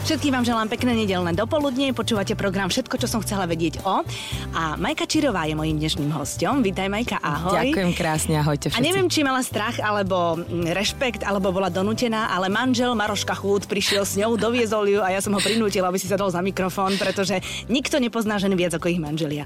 Všetkým vám želám pekné nedelné dopoludnie. Počúvate program Všetko, čo som chcela vedieť o. A Majka Čirová je mojím dnešným hostom. Vítaj Majka, ahoj. Ďakujem krásne, ahojte všetci. A neviem, či mala strach, alebo mm, rešpekt, alebo bola donútená, ale manžel Maroška Chúd prišiel s ňou, doviezol ju a ja som ho prinútila, aby si sadol za mikrofón, pretože nikto nepozná ženy viac ako ich manželia.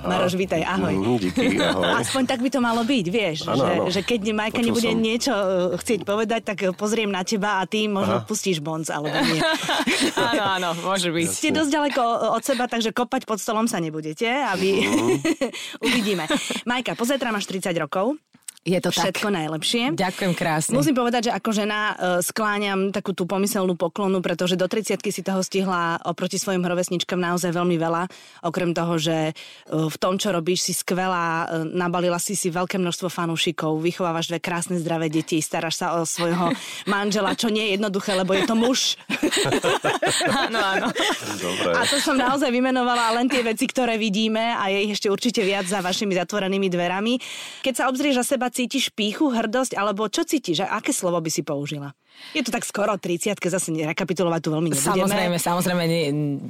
Maroš, vítaj, ahoj. Mm, díky, ahoj. Aspoň tak by to malo byť, vieš, Áno, že, áno. že keď Majka Počul nebude som. niečo uh, chcieť povedať, tak uh, pozriem na teba a ty možno Aha. pustíš bonc, alebo nie. Áno, áno, môže byť. Ste dosť ďaleko uh, od seba, takže kopať pod stolom sa nebudete, aby... Uvidíme. Majka, pozajtra máš 30 rokov. Je to Všetko tak. najlepšie. Ďakujem krásne. Musím povedať, že ako žena e, skláňam takú tú pomyselnú poklonu, pretože do 30 si toho stihla oproti svojim rovesničkám naozaj veľmi veľa. Okrem toho, že e, v tom, čo robíš, si skvelá, e, nabalila si si veľké množstvo fanúšikov, vychovávaš dve krásne zdravé deti, staráš sa o svojho manžela, čo nie je jednoduché, lebo je to muž. Áno, áno. Dobre. A to som naozaj vymenovala len tie veci, ktoré vidíme a je ich ešte určite viac za vašimi zatvorenými dverami. Keď sa obzrieš za seba, cítiš píchu, hrdosť, alebo čo cítiš? Aké slovo by si použila? Je to tak skoro 30 zase rekapitulovať tu veľmi nebudeme. Samozrejme, samozrejme, nie,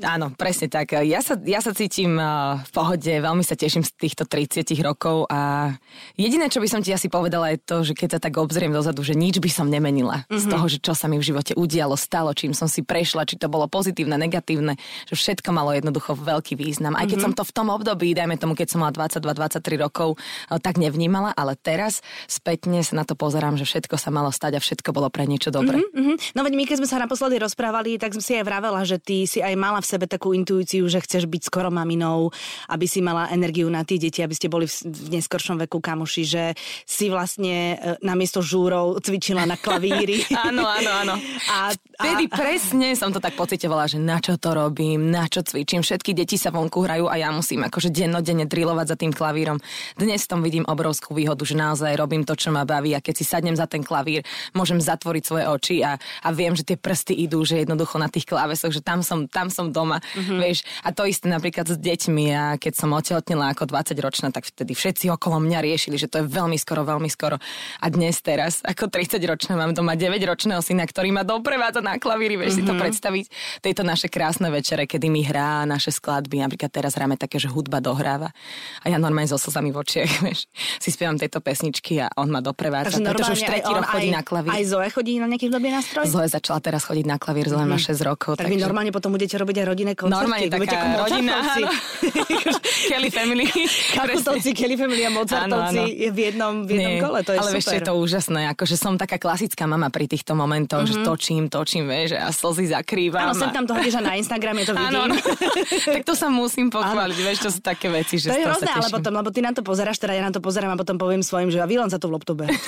áno, presne tak. Ja sa, ja sa cítim uh, v pohode, veľmi sa teším z týchto 30 rokov a jediné, čo by som ti asi povedala je to, že keď sa tak obzriem dozadu, že nič by som nemenila mm-hmm. z toho, že čo sa mi v živote udialo, stalo, čím som si prešla, či to bolo pozitívne, negatívne, že všetko malo jednoducho veľký význam. Aj keď mm-hmm. som to v tom období, dajme tomu, keď som mala 22-23 rokov, uh, tak nevnímala, ale teraz spätne sa na to pozerám, že všetko sa malo stať a všetko bolo pre niečo dobré. Mm-hmm. Mhm. No veď my, keď sme sa naposledy rozprávali, tak som si aj vravela, že ty si aj mala v sebe takú intuíciu, že chceš byť skoro maminou, aby si mala energiu na tie deti, aby ste boli v, v neskoršom veku kamoši, že si vlastne e, namiesto žúrov cvičila na klavíri. Áno, áno, áno. A, a, Vtedy presne som to tak pocitovala, že na čo to robím, na čo cvičím. Všetky deti sa vonku hrajú a ja musím akože dennodenne drilovať za tým klavírom. Dnes tom vidím obrovskú výhodu, že naozaj robím to, čo ma baví a keď si sadnem za ten klavír, môžem zatvoriť svoje oči a, a viem, že tie prsty idú, že jednoducho na tých klávesoch, že tam som, tam som doma, mm-hmm. vieš. A to isté napríklad s deťmi a keď som otehotnila ako 20 ročná, tak vtedy všetci okolo mňa riešili, že to je veľmi skoro, veľmi skoro. A dnes teraz, ako 30 ročná, mám doma 9 ročného syna, ktorý ma doprevádza na klavíri, vieš mm-hmm. si to predstaviť. Tejto naše krásne večere, kedy mi hrá naše skladby, napríklad teraz hráme také, že hudba dohráva. A ja normálne so slzami v očiach, vieš, si spievam tejto pesničky a on ma doprevádza, Takže pretože už tretí rok chodí aj, na klavír. Aj Zoe chodí na nejaký hudobný nástroj? Zoe začala teraz chodiť na klavír, Zoe má 6 rokov. Tak vy normálne potom budete robiť aj rodinné koncerty. Normálne taká rodina. Kelly Family. Kaputovci, Kelly Family a Mozartovci Áno, áno. je v jednom, v jednom Nie, kole, to je ale super. čo je to úžasné, akože som taká klasická mama pri týchto momentoch, mm-hmm. že točím, točím, vieš, a slzy zakrývam. Áno, sem tam to hodíš a na Instagrame to vidím. Áno, áno. tak to sa musím pochváliť, vieš, to sú také veci, že To je hrozné, ale teším. potom, lebo ty na to pozeráš, teda ja na to pozerám a potom poviem svojim, že a vy len za to v loptobe.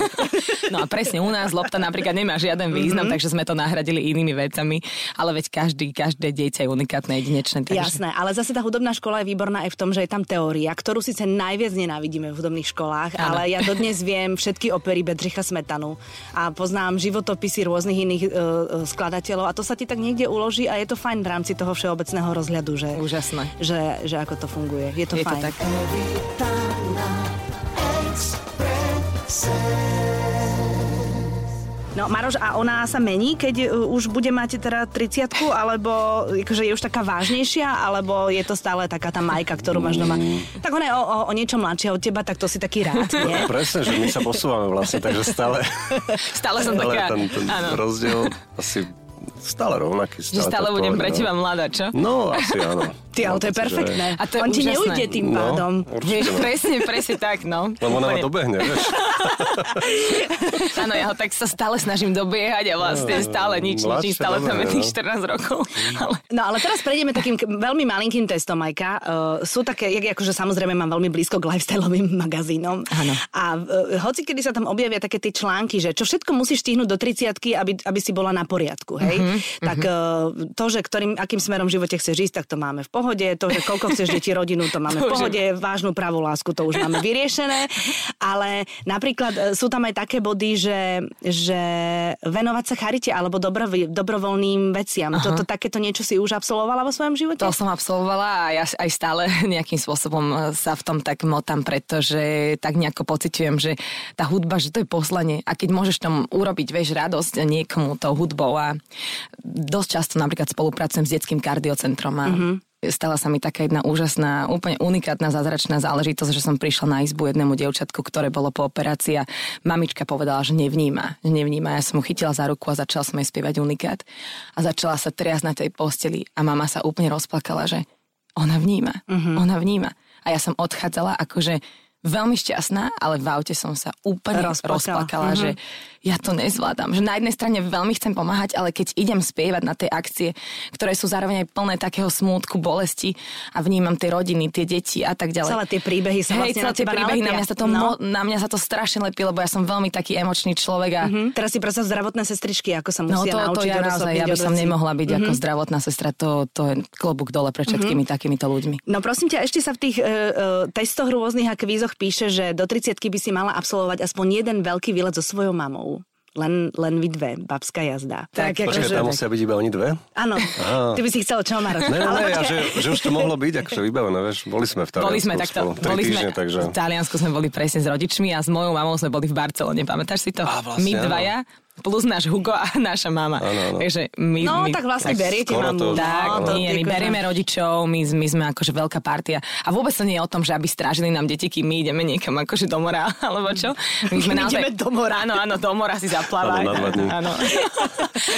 No a presne u nás lopta napríklad nemá žiaden význam, mm-hmm. takže sme to nahradili inými vecami, ale veď každý, každé dieťa je unikátne, jedinečné. Takže... Jasné, ale zase tá hudobná škola je výborná aj v tom, že je tam teória, ktorú síce najviac nenávidíme v hudobných školách, Áno. ale ja dodnes viem všetky opery Bedřicha Smetanu a poznám životopisy rôznych iných uh, skladateľov a to sa ti tak niekde uloží a je to fajn v rámci toho všeobecného rozhľadu, že, Úžasné. že, že ako to funguje. Je to Je to fajn. tak. No Maroš, a ona sa mení, keď uh, už bude mať teda 30 alebo akože je už taká vážnejšia, alebo je to stále taká tá majka, ktorú máš doma? Tak ona je o, o, o niečo mladšia od teba, tak to si taký rád, nie? Presne, že my sa posúvame vlastne, takže stále, Stále som taká, ten, ten rozdiel asi stále rovnaký. že Stále stále to budem pre no. teba mladá, čo? No, asi áno. Ty, ale to je že- perfektné. A to je On ti úžasné. neujde tým No, pádom. určite Vieš, no. presne, presne tak, no. Lebo ona ma dobehne, vieš. Áno, ja ho tak sa stále snažím dobiehať a vlastne stále nič, nič, Mladšie, nič, stále tam je tých no. 14 rokov. Ale... No ale teraz prejdeme takým veľmi malinkým testom, Majka. Uh, sú také, jak, akože samozrejme mám veľmi blízko k lifestyleovým magazínom. Áno. A uh, hoci kedy sa tam objavia také tie články, že čo všetko musíš stihnúť do 30 aby, aby si bola na poriadku, hej? Mhm, tak uh, to, že ktorým, akým smerom v živote chceš ísť, tak to máme v pohode, to, že koľko chceš deti rodinu, to máme v To je- pohode, vážnu pravú lásku, to už máme vyriešené, ale napríklad e, sú tam aj také body, že, že venovať sa charite alebo dobro, dobrovoľným veciam. Toto takéto niečo si už absolvovala vo svojom živote? To som absolvovala a ja aj stále nejakým spôsobom sa v tom tak motám, pretože tak nejako pociťujem, že tá hudba, že to je poslanie. A keď môžeš tam urobiť, vieš, radosť niekomu tou hudbou a dosť často napríklad spolupracujem s detským kardiocentrom a mm-hmm. Stala sa mi taká jedna úžasná, úplne unikátna, zázračná záležitosť, že som prišla na izbu jednému dievčatku, ktoré bolo po operácii a mamička povedala, že nevníma, že nevníma. Ja som mu chytila za ruku a začala som jej spievať unikát a začala sa triasť na tej posteli a mama sa úplne rozplakala, že ona vníma, mm-hmm. ona vníma. A ja som odchádzala akože veľmi šťastná, ale v aute som sa úplne Rozplakala. rozplakala, mm-hmm. že ja to nezvládam. Že na jednej strane veľmi chcem pomáhať, ale keď idem spievať na tie akcie, ktoré sú zároveň aj plné takého smútku, bolesti a vnímam tie rodiny, tie deti a tak ďalej. Celé tie príbehy sa Hej, vlastne celé na tie príbehy, na mňa, sa to, No. mo- na mňa sa to strašne lepí, lebo ja som veľmi taký emočný človek a Hm, teraz si predstav zdravotné sestričky, ako sa No musia to, to naučiť ja naozaj, ja by som nemohla byť ako zdravotná sestra, to, to je klobúk dole pre všetkými takýmito ľuďmi. No prosím ťa, ešte sa v tých uh, uh, testoch rôznych a kvízoch píše, že do 30 by si mala absolvovať aspoň jeden veľký výlet so svojou mamou. Len, len vy dve, babská jazda. Tak, Počkaj, akože- tam musia byť iba oni dve? Áno, ty by si chcel čo, Maro? Ne, ne, Ale ne, a počkaj. že, že už to mohlo byť akože vybavené, vieš, boli sme v Taliansku Boli sme takto, spolu, boli sme, týždne, takže... v Taliansku sme boli presne s rodičmi a s mojou mamou sme boli v Barcelone, pamätáš si to? Á, vlastne, my áno. Plus náš Hugo a naša mama. Áno, áno. Takže my, No, my, tak vlastne tak beriete mamu. to- tak, no, to nie, my berieme rodičov, my, my sme akože veľká partia. A vôbec to nie je o tom, že aby strážili nám deti, kým my ideme niekam akože do mora, alebo čo. My sme My ideme do mora. Áno, áno, do mora si zaplávať. Áno.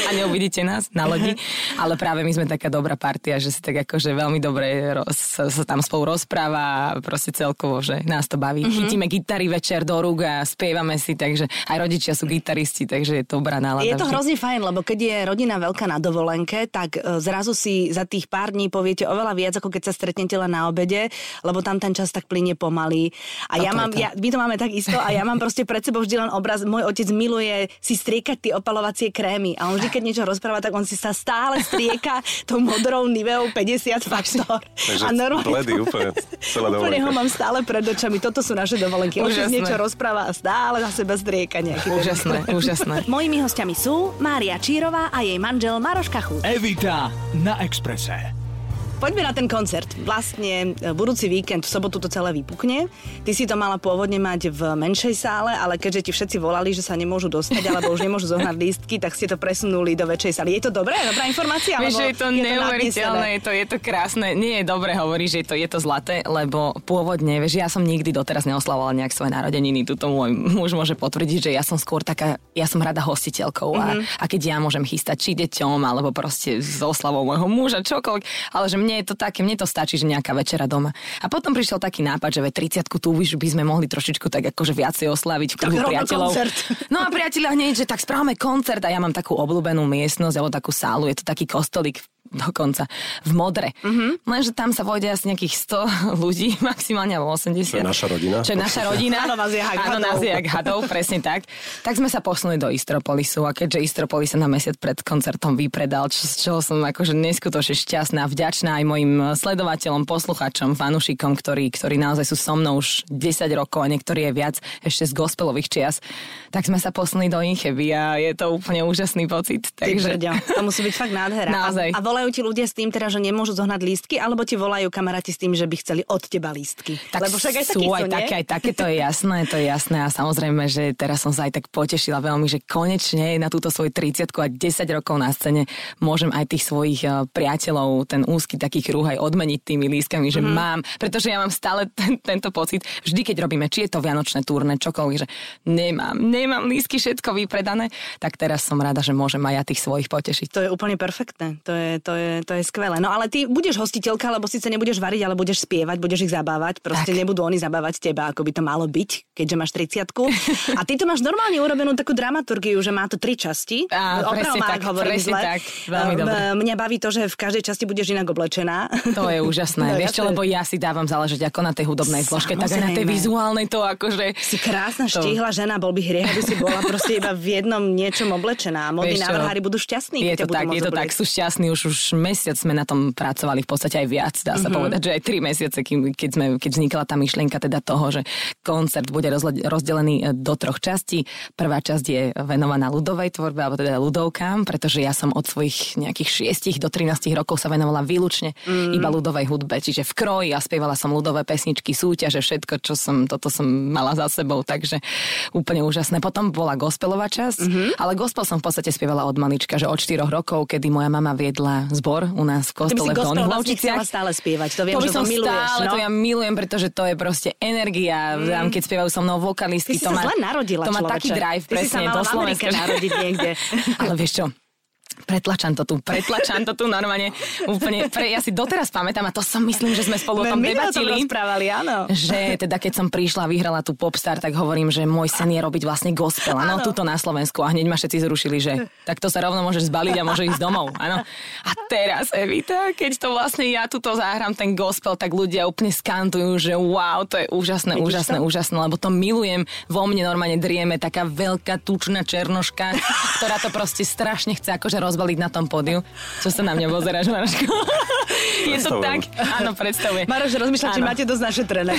A neuvidíte nás na lodi. Ale práve my sme taká dobrá partia, že si tak akože veľmi dobre roz, sa, sa tam spolu rozpráva a proste celkovo, že nás to baví. Mhm. Chytíme gitary večer do rúk a spievame si, takže aj rodičia sú gitaristi, takže dobrá nálada. Je to hrozne fajn, lebo keď je rodina veľká na dovolenke, tak e, zrazu si za tých pár dní poviete oveľa viac, ako keď sa stretnete len na obede, lebo tam ten čas tak plyne pomaly. A ja Toto je mám, to. ja, my to máme tak isto a ja mám proste pred sebou vždy len obraz, môj otec miluje si striekať tie opalovacie krémy a on vždy, keď niečo rozpráva, tak on si sa stále strieka tou modrou Niveou 50 faktor. Takže a normálne, bledý úplne, celá úplne ho mám stále pred očami. Toto sú naše dovolenky. On Úžasné. niečo rozpráva a stále za seba strieka nejaký. Úžasné, úžasné. Mojimi hostiami sú Mária Čírová a jej manžel Maroš Kachut. Evita na Exprese. Poďme na ten koncert. Vlastne e, budúci víkend, v sobotu to celé vypukne. Ty si to mala pôvodne mať v menšej sále, ale keďže ti všetci volali, že sa nemôžu dostať alebo už nemôžu zohnať lístky, tak ste to presunuli do väčšej sály. Je to dobré? Dobrá informácia? Vieš, že je to neuveriteľné, je to, je to krásne. Nie je dobre hovoriť, že je to, je to zlaté, lebo pôvodne, vieš, ja som nikdy doteraz neoslavovala nejak svoje narodeniny. Tuto môj muž môže potvrdiť, že ja som skôr taká, ja som rada hostiteľkou mm-hmm. a, a keď ja môžem chystať či deťom, alebo proste s oslavou môjho muža, čokoľvek, ale že mne je to také, mne to stačí, že nejaká večera doma. A potom prišiel taký nápad, že ve 30 tu už by sme mohli trošičku tak akože viacej oslaviť v kruhu priateľov. koncert. No a priatelia hneď, že tak správame koncert a ja mám takú obľúbenú miestnosť alebo takú sálu, je to taký kostolík dokonca v modre. Mhm. Mm-hmm. Lenže tam sa vojde asi nejakých 100 ľudí, maximálne alebo 80. Čo je naša rodina. Čo je naša rodina. Áno, vás je jak Áno, nás je jak hadov, presne tak. Tak sme sa posunuli do Istropolisu a keďže Istropolis sa na mesiac pred koncertom vypredal, čo, z čoho som akože neskutočne šťastná, vďačná aj mojim sledovateľom, poslucháčom, fanušikom, ktorí, ktorí naozaj sú so mnou už 10 rokov a niektorí je viac ešte z gospelových čias, tak sme sa posunuli do Incheby a je to úplne úžasný pocit. Ty Takže... brďo, to musí byť fakt nádhera. Naozaj. A, a volajú ti ľudia s tým teda, že nemôžu zohnať lístky, alebo ti volajú kamaráti s tým, že by chceli od teba lístky. Tak Lebo však aj sú aj také, aj také, to je jasné, to je jasné a samozrejme, že teraz som sa aj tak potešila veľmi, že konečne na túto svoju 30 a 10 rokov na scéne môžem aj tých svojich eh, priateľov, ten úzky taký kruh aj odmeniť tými lístkami, že Mhm. mám, pretože ja mám stále ten, tento pocit, vždy keď robíme, či je to vianočné turné, čokoľvek, že nemám, nemám lístky, všetko vypredané, tak teraz som rada, že môžem aj ja tých svojich potešiť. To je úplne perfektné, to je, to je, to je skvelé. No ale ty budeš hostiteľka, lebo síce nebudeš variť, ale budeš spievať, budeš ich zabávať. Proste Tak. nebudú oni zabávať teba, ako by to malo byť, keďže máš 30 A ty to máš normálne urobenú takú dramaturgiu, že má to tri časti. Á, Oprav tak, ak hovorím zle. tak, veľmi dobre. Mňa baví to, že v každej časti budeš inak oblečená. To je úžasné. No, Vieš čo, lebo ja si dávam záležať ako na tej hudobnej zložke, tak aj na tej vizuálnej to akože... Si krásna, To- štíhla žena, bol by hriech, aby si bola proste iba v jednom niečom oblečená. Modní návrhári budú šťastní, Je to tak, je to tak, sú šťastní, už, už už mesiac sme na tom pracovali, v podstate aj viac, dá sa mm-hmm. povedať, že aj tri mesiace, keď, sme, keď vznikla tá myšlienka teda toho, že koncert bude rozdelený e, do troch častí. Prvá časť je venovaná ľudovej tvorbe, alebo teda ľudovkám, pretože ja som od svojich nejakých 6 do 13 rokov sa venovala výlučne mm. iba ľudovej hudbe, čiže v kroji a spievala som ľudové pesničky, súťaže, všetko, čo som, toto som mala za sebou, takže úplne úžasné. Potom bola gospelová časť, mm-hmm. ale gospel som v podstate spievala od malička, že od 4 rokov, kedy moja mama viedla zbor u nás v kostole v Dolných Lovčiciach. stále spievať, to viem, to že to miluješ. Stále, no? to ja milujem, pretože to je proste energia, mm. keď spievajú so mnou vokalisty. Ty to si má, sa zle narodila, To má človeče. taký drive, Ty presne, si sa mala v Amerike narodiť niekde. Ale vieš čo, Pretlačam to tu, pretlačam to tu normálne úplne. Pre, ja si doteraz pamätám, a to som myslím, že sme spolu o tom my debatili. rozprávali, áno. Že teda keď som prišla a vyhrala tu Popstar, tak hovorím, že môj sen je robiť vlastne gospel. Áno, tuto na Slovensku. A hneď ma všetci zrušili, že tak to sa rovno môžeš zbaliť a môže ísť domov. Áno. A teraz, Evita, keď to vlastne ja tuto zahrám ten gospel, tak ľudia úplne skantujú, že wow, to je úžasné, Vidíš úžasné, to? úžasné, lebo to milujem. Vo mne normálne drieme taká veľká tučná černoška, ktorá to proste strašne chce akože rozbaliť na tom pódiu. Čo sa na mňa pozeráš, Maroško? Je to tak? Áno, predstavuje. Maroš rozmýšľa, či máte dosť naše trené.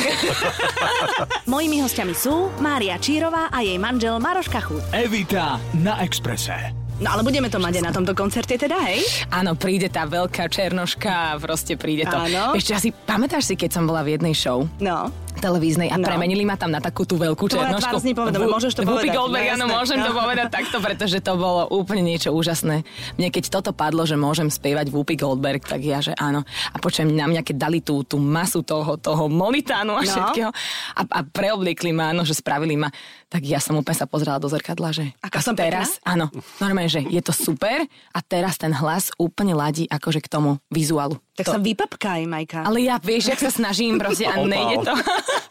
Mojimi hostiami sú Mária Čírová a jej manžel Maroš Kachut. Evita na Exprese. No ale budeme to mať aj na tomto koncerte teda, hej? Áno, príde tá veľká černoška proste príde to. Áno. Ešte asi, pamätáš si, keď som bola v jednej show No. Televíznej a No. premenili ma tam na takú tú veľkú černošku. znie povedomé, môžeš to Whoopi. Goldberg, No, áno, môžem to No. povedať takto, pretože to bolo úplne niečo úžasné. Mne keď toto padlo, že môžem spievať Whoopi Goldberg, tak ja, že áno. A počujem na mňa, keď dali tú, tú masu toho, toho molitánu a No. všetkého a, a preobliekli ma, áno, že spravili ma, tak ja som úplne sa pozrela do zrkadla, že Aká som teraz, áno, normálne, že je to super a teraz ten hlas úplne ladí akože k tomu vizuálu. Tak to, sa vypapkaj, Majka. ale ja, vieš, jak sa snažím proste a nejde to.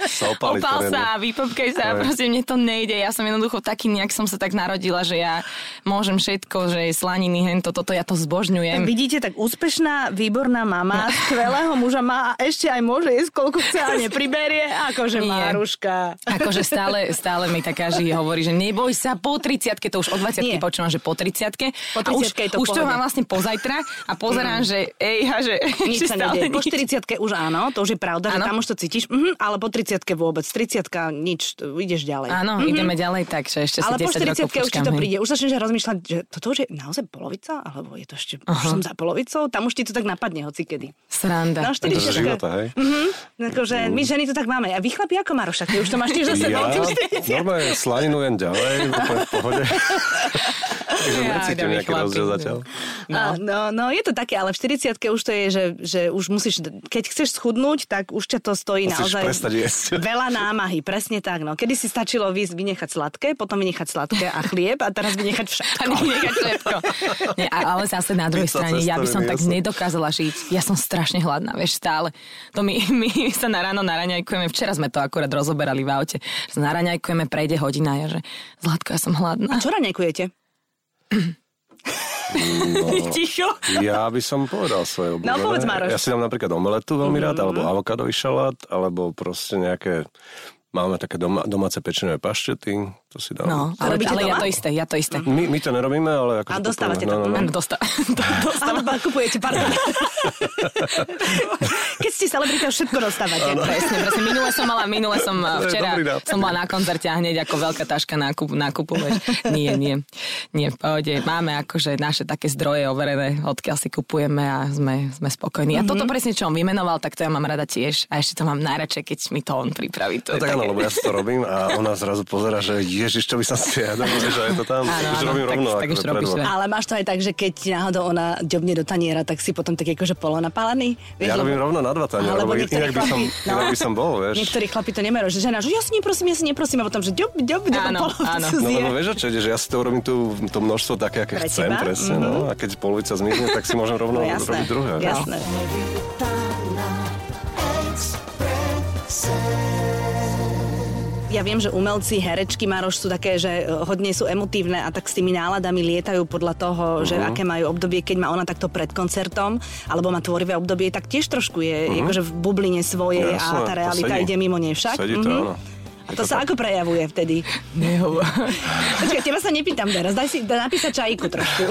Sa Opal sa, vypopkej sa, Hej. proste mne to nejde. Ja som jednoducho taký, nejak som sa tak narodila, že ja môžem všetko, že slaniny, hento, toto, ja to zbožňujem. Vidíte, tak úspešná, výborná mama, skvelého muža má a ešte aj môže jesť, koľko chce a nepriberie, akože Nie. Máruška. Akože stále, stále mi tak každý hovorí, že neboj sa po 30 to už od 20 Nie. počúvam, že po 30 Po a už, 30-ke je to už to mám vlastne pozajtra a pozerám, že ej, že Nič že sa nedieje. Po nič. 40 už áno, to už je pravda, že Áno. tam už to cítiš, mhm, ale po 30 vôbec. 30 nič, to- ideš ďalej. Áno, ideme ďalej, takže ešte Ale si po 10 rokov 40 už ti to príde. Už začneš rozmýšľať, že toto už je naozaj polovica? Alebo je to ešte, už som za polovicou? Tam už ti to tak napadne hoci kedy. Sranda. No, To je 40 života, hej? Akože my ženy to tak máme. A vy chlapi ako Maroša? Ty už to máš tiež za sebou. Ja tým 40. normálne slaninujem ďalej, v pohode. Takže Ja, necítim nejaký rozdiel zatiaľ. No. no, no, je to také, ale v 40 už to je, že, že už musíš, keď chceš schudnúť, tak už ťa to stojí Musíš naozaj veľa námahy, presne tak. No. Kedy si stačilo vys- vynechať sladké, potom vynechať sladké a chlieb a teraz vynechať všetko. A nechať všetko. Nie, a- ale zase na druhej strane, ja by som tak jasné. nedokázala žiť. Ja som strašne hladná, vieš, stále. To my, my sa na ráno naraňajkujeme, včera sme to akurát rozoberali v aute, že naraňajkujeme, prejde hodina, ja že Zlatko, ja som hladná. Čo raňajkujete? No, Ticho. ja by som povedal svoje obľúbené. No, povedz, Maroš. Ja si dám napríklad omeletu veľmi rád, alebo avokádový šalát, alebo proste nejaké... Máme také doma, domáce pečené paštety, to si dám. No, ale, robíte ale ja to isté, ja to isté. My, my to nerobíme, ale ako A dostávate to. No, no, no. Áno, kupujete, pardon. Keď ste celebrita, všetko dostávate. Presne, presne. Minule som mala, minule som je včera som bola na koncerte a hneď ako veľká taška nákup, nákupu. vieš. Nie, nie. Nie, v pohode. Máme akože naše také zdroje overené, odkiaľ si kupujeme a sme, sme spokojní. A toto presne, čo on vymenoval, tak to ja mám rada tiež. A ešte to mám najradšej, keď mi to on pripraví. To No je tak áno, lebo ja to robím a ona zrazu pozera, že ježiš, čo by som si ja dobre, že je to tam. Áno, už áno, robím tak- rovno. tak už akože robíš. Ale máš to aj tak, že keď ti náhodou ona ďobne do taniera, tak si potom tak akože polonapálený. Vieš, Ja lebo- robím rovno na dva taniere, Alebo lebo inak by, som, no. inak by som bol, vieš. Niektorí chlapi to nemajú, že žena, že ja si neprosím, ja si neprosím, a potom, že ďob, ďob, ďob, Áno, áno. No lebo vieš, čo ide, že ja si to urobím tú, to množstvo také, aké chcem, presne, no. A keď polovica zmizne, tak si môžem rovno No robiť druhé. no. jasné. Ja viem, že umelci, herečky Maroš sú také, že eh, hodne sú emotívne a tak s tými náladami lietajú podľa toho, že Mhm. aké majú obdobie, keď má ona takto pred koncertom, alebo má tvorivé obdobie, tak tiež trošku je akože v bubline svojej. Jasné, a tá realita ide mimo nej však. Sedí to, Mhm. áno. A to sa ako prejavuje vtedy? Nehovor. Počkaj, teba sa nepýtam teraz, daj si daj napísať čajíku trošku.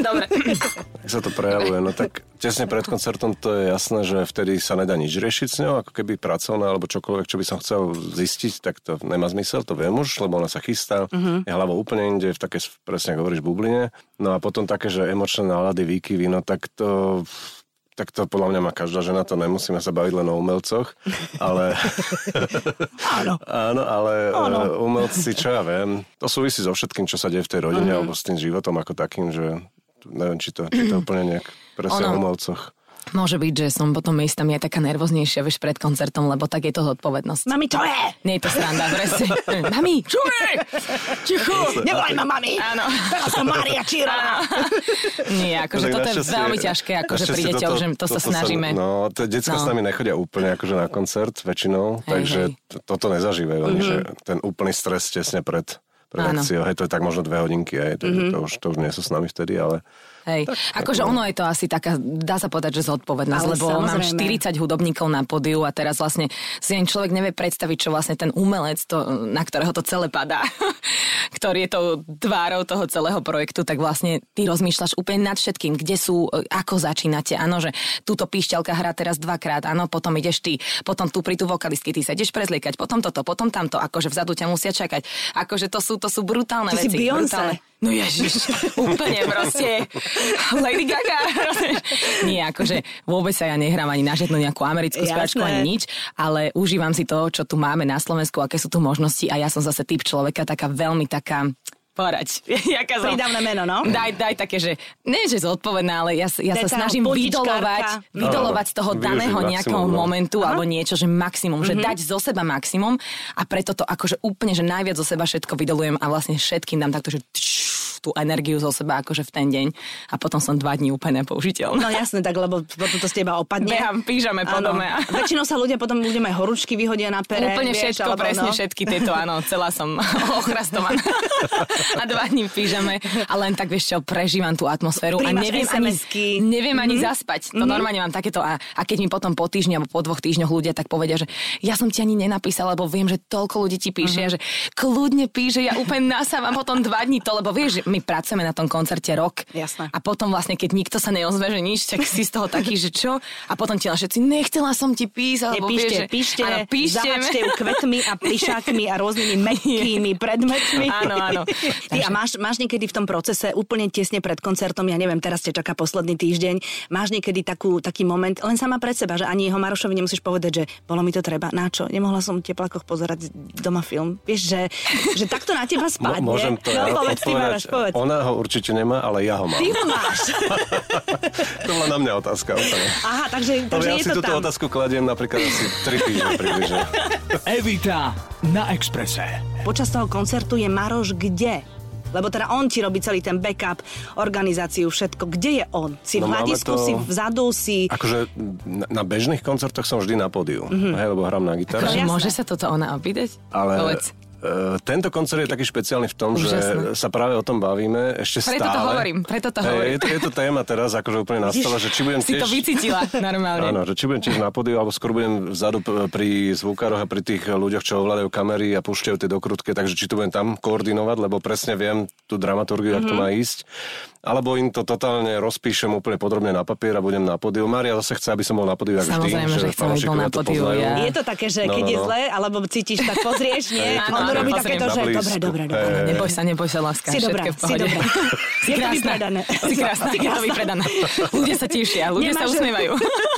Dobre. Jak sa to prejavuje? No tak tesne pred koncertom to je jasné, že vtedy sa nedá nič riešiť s ňou, ako keby pracovné alebo čokoľvek, čo by som chcel zistiť, tak to nemá zmysel, to viem už, lebo ona sa chystá, uh-huh. je hlavou úplne inde, v také, presne ako hovoríš, bubline. No a potom také, že emočné nálady, výkyvy, no tak to tak to podľa mňa má každá žena, to nemusíme sa baviť len o umelcoch, ale... Áno. Áno, ale Áno. E, umelci, čo ja viem, to súvisí so všetkým, čo sa deje v tej rodine, mm. alebo s tým životom ako takým, že neviem, či to, či to úplne nejak presne o umelcoch. Môže byť, že som potom miestami aj taká nervóznejšia, vieš, pred koncertom, lebo tak je to zodpovednosť. Mami, čo je? Nie je to sranda, presne. mami, čo je? Ticho. Nevolaj ma mami. Áno. Teraz som Mária Čírova. Nie, akože toto je veľmi ťažké, akože pri deťoch, že to sa snažíme. Sa, no, tie detská no. s nami nechodia úplne akože na koncert väčšinou, takže toto nezažívajú mm-hmm. že ten úplný stres tesne pred, pred akciou. Hej, to je tak možno dve hodinky, hej, to, mm-hmm. to, už, to už nie sú s nami vtedy, ale Hej. Tak, akože ono je to asi taká, dá sa povedať, že zodpovednosť, lebo samozrejme. mám 40 hudobníkov na podiu a teraz vlastne si ani človek nevie predstaviť, čo vlastne ten umelec, to, na ktorého to celé padá, ktorý je tou tvárou toho celého projektu, tak vlastne ty rozmýšľaš úplne nad všetkým, kde sú, e, ako začínate. Áno, že túto píšťalka hrá teraz dvakrát, áno, potom ideš ty, potom tu pri tú vokalistky, ty sa ideš prezliekať, potom toto, potom tamto, akože vzadu ťa musia čakať. Akože to sú, to sú brutálne ty veci. Si brutálne. No ježiš, úplne proste Lady Gaga. Nie, akože vôbec sa ja nehrám ani na žiadnu nejakú americkú spevačku, ani nič, ale užívam si to, čo tu máme na Slovensku, aké sú tu možnosti a ja som zase typ človeka taká veľmi taká porať. Jaká som... Pridávne meno, no? Daj, daj také, že nie, že zodpovedná, ale ja, ja sa snažím vydolovať, vydolovať z toho daného nejakého no. momentu Aha. alebo niečo, že maximum, mm-hmm. že mhm. dať zo seba maximum a preto to akože úplne, že najviac zo seba všetko vydolujem a vlastne všetkým dám takto, že tš, tú energiu zo seba akože v ten deň a potom som dva dní úplne nepoužiteľná. No jasné, tak lebo potom to z teba opadne. Behám pížame po dome. Väčšinou sa ľudia potom ľudia aj horúčky vyhodia na pere. Úplne vieš, všetko, alebo, presne no. všetky tieto, áno, celá som ochrastovaná. a dva dní pížame a len tak vieš čo, prežívam tú atmosféru Príjmaš a neviem ani, neviem ani mm-hmm. zaspať. To mm-hmm. normálne mám takéto a, a keď mi potom po týždni alebo po dvoch týždňoch ľudia tak povedia, že ja som ti ani nenapísal, lebo viem, že toľko ľudí ti píše, mm-hmm. že kľudne píše, ja úplne nasávam potom dva dní to, lebo vieš, my pracujeme na tom koncerte rok. Jasné. A potom vlastne, keď nikto sa neozve, že nič, tak si z toho taký, že čo? A potom ti len všetci, nechcela som ti písať. Alebo píšte, vieš, píšte, áno, píšte. ju kvetmi a plišákmi a rôznymi mekkými predmetmi. Áno, áno. Ty, a máš, máš niekedy v tom procese úplne tesne pred koncertom, ja neviem, teraz ťa čaká posledný týždeň, máš niekedy takú, taký moment, len sama pred seba, že ani jeho Marošovi nemusíš povedať, že bolo mi to treba, na čo? Nemohla som v teplakoch pozerať doma film. Vieš, že, že takto na teba spadne. Môžem to no, povedz, ty, Maroš, povedz. Ona ho určite nemá, ale ja ho mám. Ty ho máš. to bola na mňa otázka. Úplne. Aha, takže, takže ja si to túto tam. otázku kladiem napríklad asi 3 týždne približne. Evita na Exprese. Počas toho koncertu je Maroš kde? Lebo teda on ti robí celý ten backup, organizáciu, všetko. Kde je on? Si no, v hľadisku, to... si vzadu, si... Akože na, na bežných koncertoch som vždy na pódiu, mm-hmm. hej, lebo hrám na gitaru. Akože môže sa toto ona opýtať? Ale... Povedz. Uh, tento koncert je taký špeciálny v tom, Užasné. že sa práve o tom bavíme ešte preto stále. To hovorím, preto to hovorím. Je, to, je to téma teraz, akože úplne nastala, že či budem si tiež... to vycítila normálne. Áno, že či budem tiež na podiu, alebo skôr budem vzadu pri zvukároch a pri tých ľuďoch, čo ovládajú kamery a púšťajú tie dokrutky, takže či to budem tam koordinovať, lebo presne viem tú dramaturgiu, mm-hmm. jak to má ísť alebo im to totálne rozpíšem úplne podrobne na papier a budem na podiu. Mária zase chce, aby som bol na podiu, ako vždy. Samozrejme, že chcem, aby bol na podiu. Ja. Je to také, že no, keď no, no. je zle, alebo cítiš, tak pozrieš, nie? Áno, On robí takéto, že dobre, dobre, dobre. Neboj sa, neboj sa, láska. Si dobrá, si dobrá. Si krásna. Si krásna, je to vypredané. Ľudia sa tešia, ľudia sa usmievajú.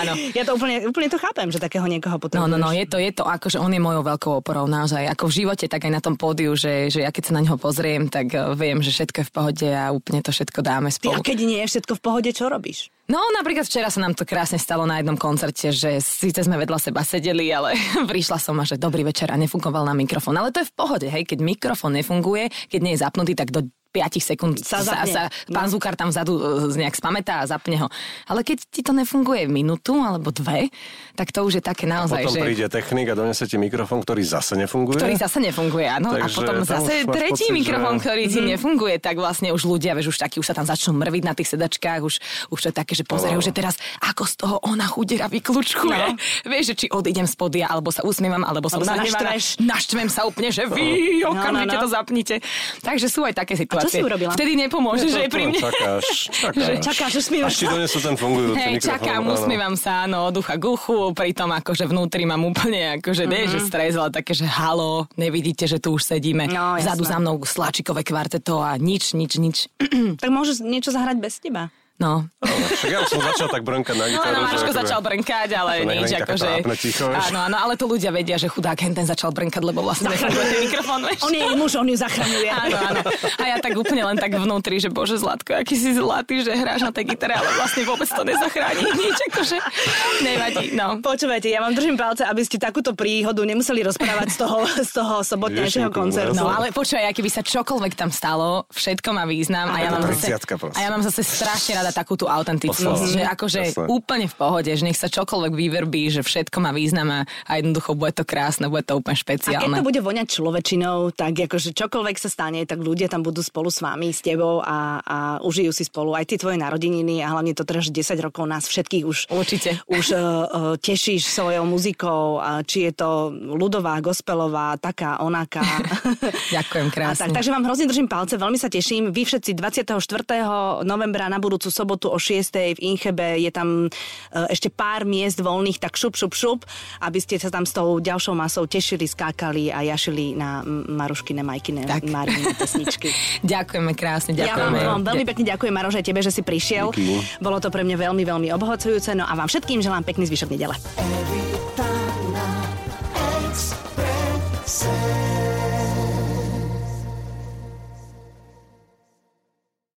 Áno. Ja to úplne, úplne to chápem, že takého niekoho potrebuješ. No, no, no, je to, je to, akože on je mojou veľkou oporou naozaj. Ako v živote, tak aj na tom pódiu, že, že ja keď sa na neho pozriem, tak eh, viem, že všetko je v pohode a úplne to všetko dáme spolu. Ty, a keď nie je všetko v pohode, čo robíš? No napríklad včera sa nám to krásne stalo na jednom koncerte, že síce sme vedľa seba sedeli, ale prišla som a že dobrý večer a nefungoval na mikrofón. Ale to je v pohode, hej, keď mikrofón nefunguje, keď nie je zapnutý, tak do 5 sekúnd sa, sa, sa pán no. Zukar tam vzadu e, nejak spamätá a zapne ho. Ale keď ti to nefunguje minútu alebo dve, tak to už je také naozaj, a potom že... príde technik a donese ti mikrofón, ktorý zase nefunguje. Ktorý zase nefunguje, áno. Takže a potom zase tretí pocit, mikrofón, že... ktorý ti mm-hmm. nefunguje, tak vlastne už ľudia, vieš, už takí, už sa tam začnú mrviť na tých sedačkách, už, už to je také, také, že pozerajú, No. že teraz ako z toho ona chudera vykľúčkuje. No. Vieš, že či odídem z podia, alebo sa usmievam, alebo som sa nahnevaná. Naštvem sa úplne, že vy okamžite No, no, no. to zapnite. Takže sú aj také čo situácie. si urobila? Vtedy nepomôže, že je pri mne. Čakáš, čakáš. Čakáš, usmievaš Až ti sa. donesú ten fungujúci mikrofón. čakám, áno. usmievam sa, áno, od ucha k uchu, pritom akože vnútri mám úplne, akože nie, Mhm. že stres, ale také, že halo, nevidíte, že tu už sedíme. No, jasné. Vzadu za mnou sláčikové kvarteto a nič, nič, nič. Tak môžeš niečo zahrať bez teba. No. Áno, Však ja už som začal tak brnkať na No, gitaru. áno, že Maroško akože- začal brnkať, ale nič, akože... Áno, áno, ale to ľudia vedia, že chudák ten začal brnkať, lebo vlastne ten mikrofón, vieš. On je jej muž, on ju zachraňuje. Áno, áno. A ja tak úplne len tak vnútri, že bože Zlatko, aký si zlatý, že hráš na tej gitare, ale vlastne vôbec to nezachráni nič, akože nevadí, no. Počúvajte, ja vám držím palce, aby ste takúto príhodu nemuseli rozprávať z toho, z toho sobotnejšieho koncertu. No ale počúvaj, aj keby sa čokoľvek tam stalo, všetko má význam a ja mám zase, 30 proste. a ja mám zase strašne rada takú tú autentickosť, Oslava. že akože Jasné. úplne v pohode, že nech sa čokoľvek vyverbí, že všetko má význam a, a jednoducho bude to krásne, bude to úplne A keď špeciálne. to bude voňať človečinou, tak akože čokoľvek sa stane, tak ľudia tam budú spolu s vami, s tebou a, a užijú si spolu aj tie tvoje narodeniny a hlavne to teraz, že 10 rokov nás všetkých už, Určite. už uh, uh, tešíš svojou muzikou, a či je to ľudová, gospelová, taká, onaká. Ďakujem A krásne. tak, takže vám hrozne držím palce, veľmi sa teším. Vy všetci 24. novembra na budúcu sobotu o 6. v Inchebe je tam e, ešte pár miest voľných, tak šup, šup, šup, aby ste sa tam s tou ďalšou masou tešili, skákali a jašili na Maruškine, Majkine. Marine pesničky. Ďakujeme krásne, Ja vám, ďakujeme. vám veľmi pekne ďakujem, Maroš, aj tebe, že si prišiel. Díky. Bolo to pre mňa veľmi, veľmi obohacujúce. No a vám všetkým želám pekný zvyšok nedele. Every time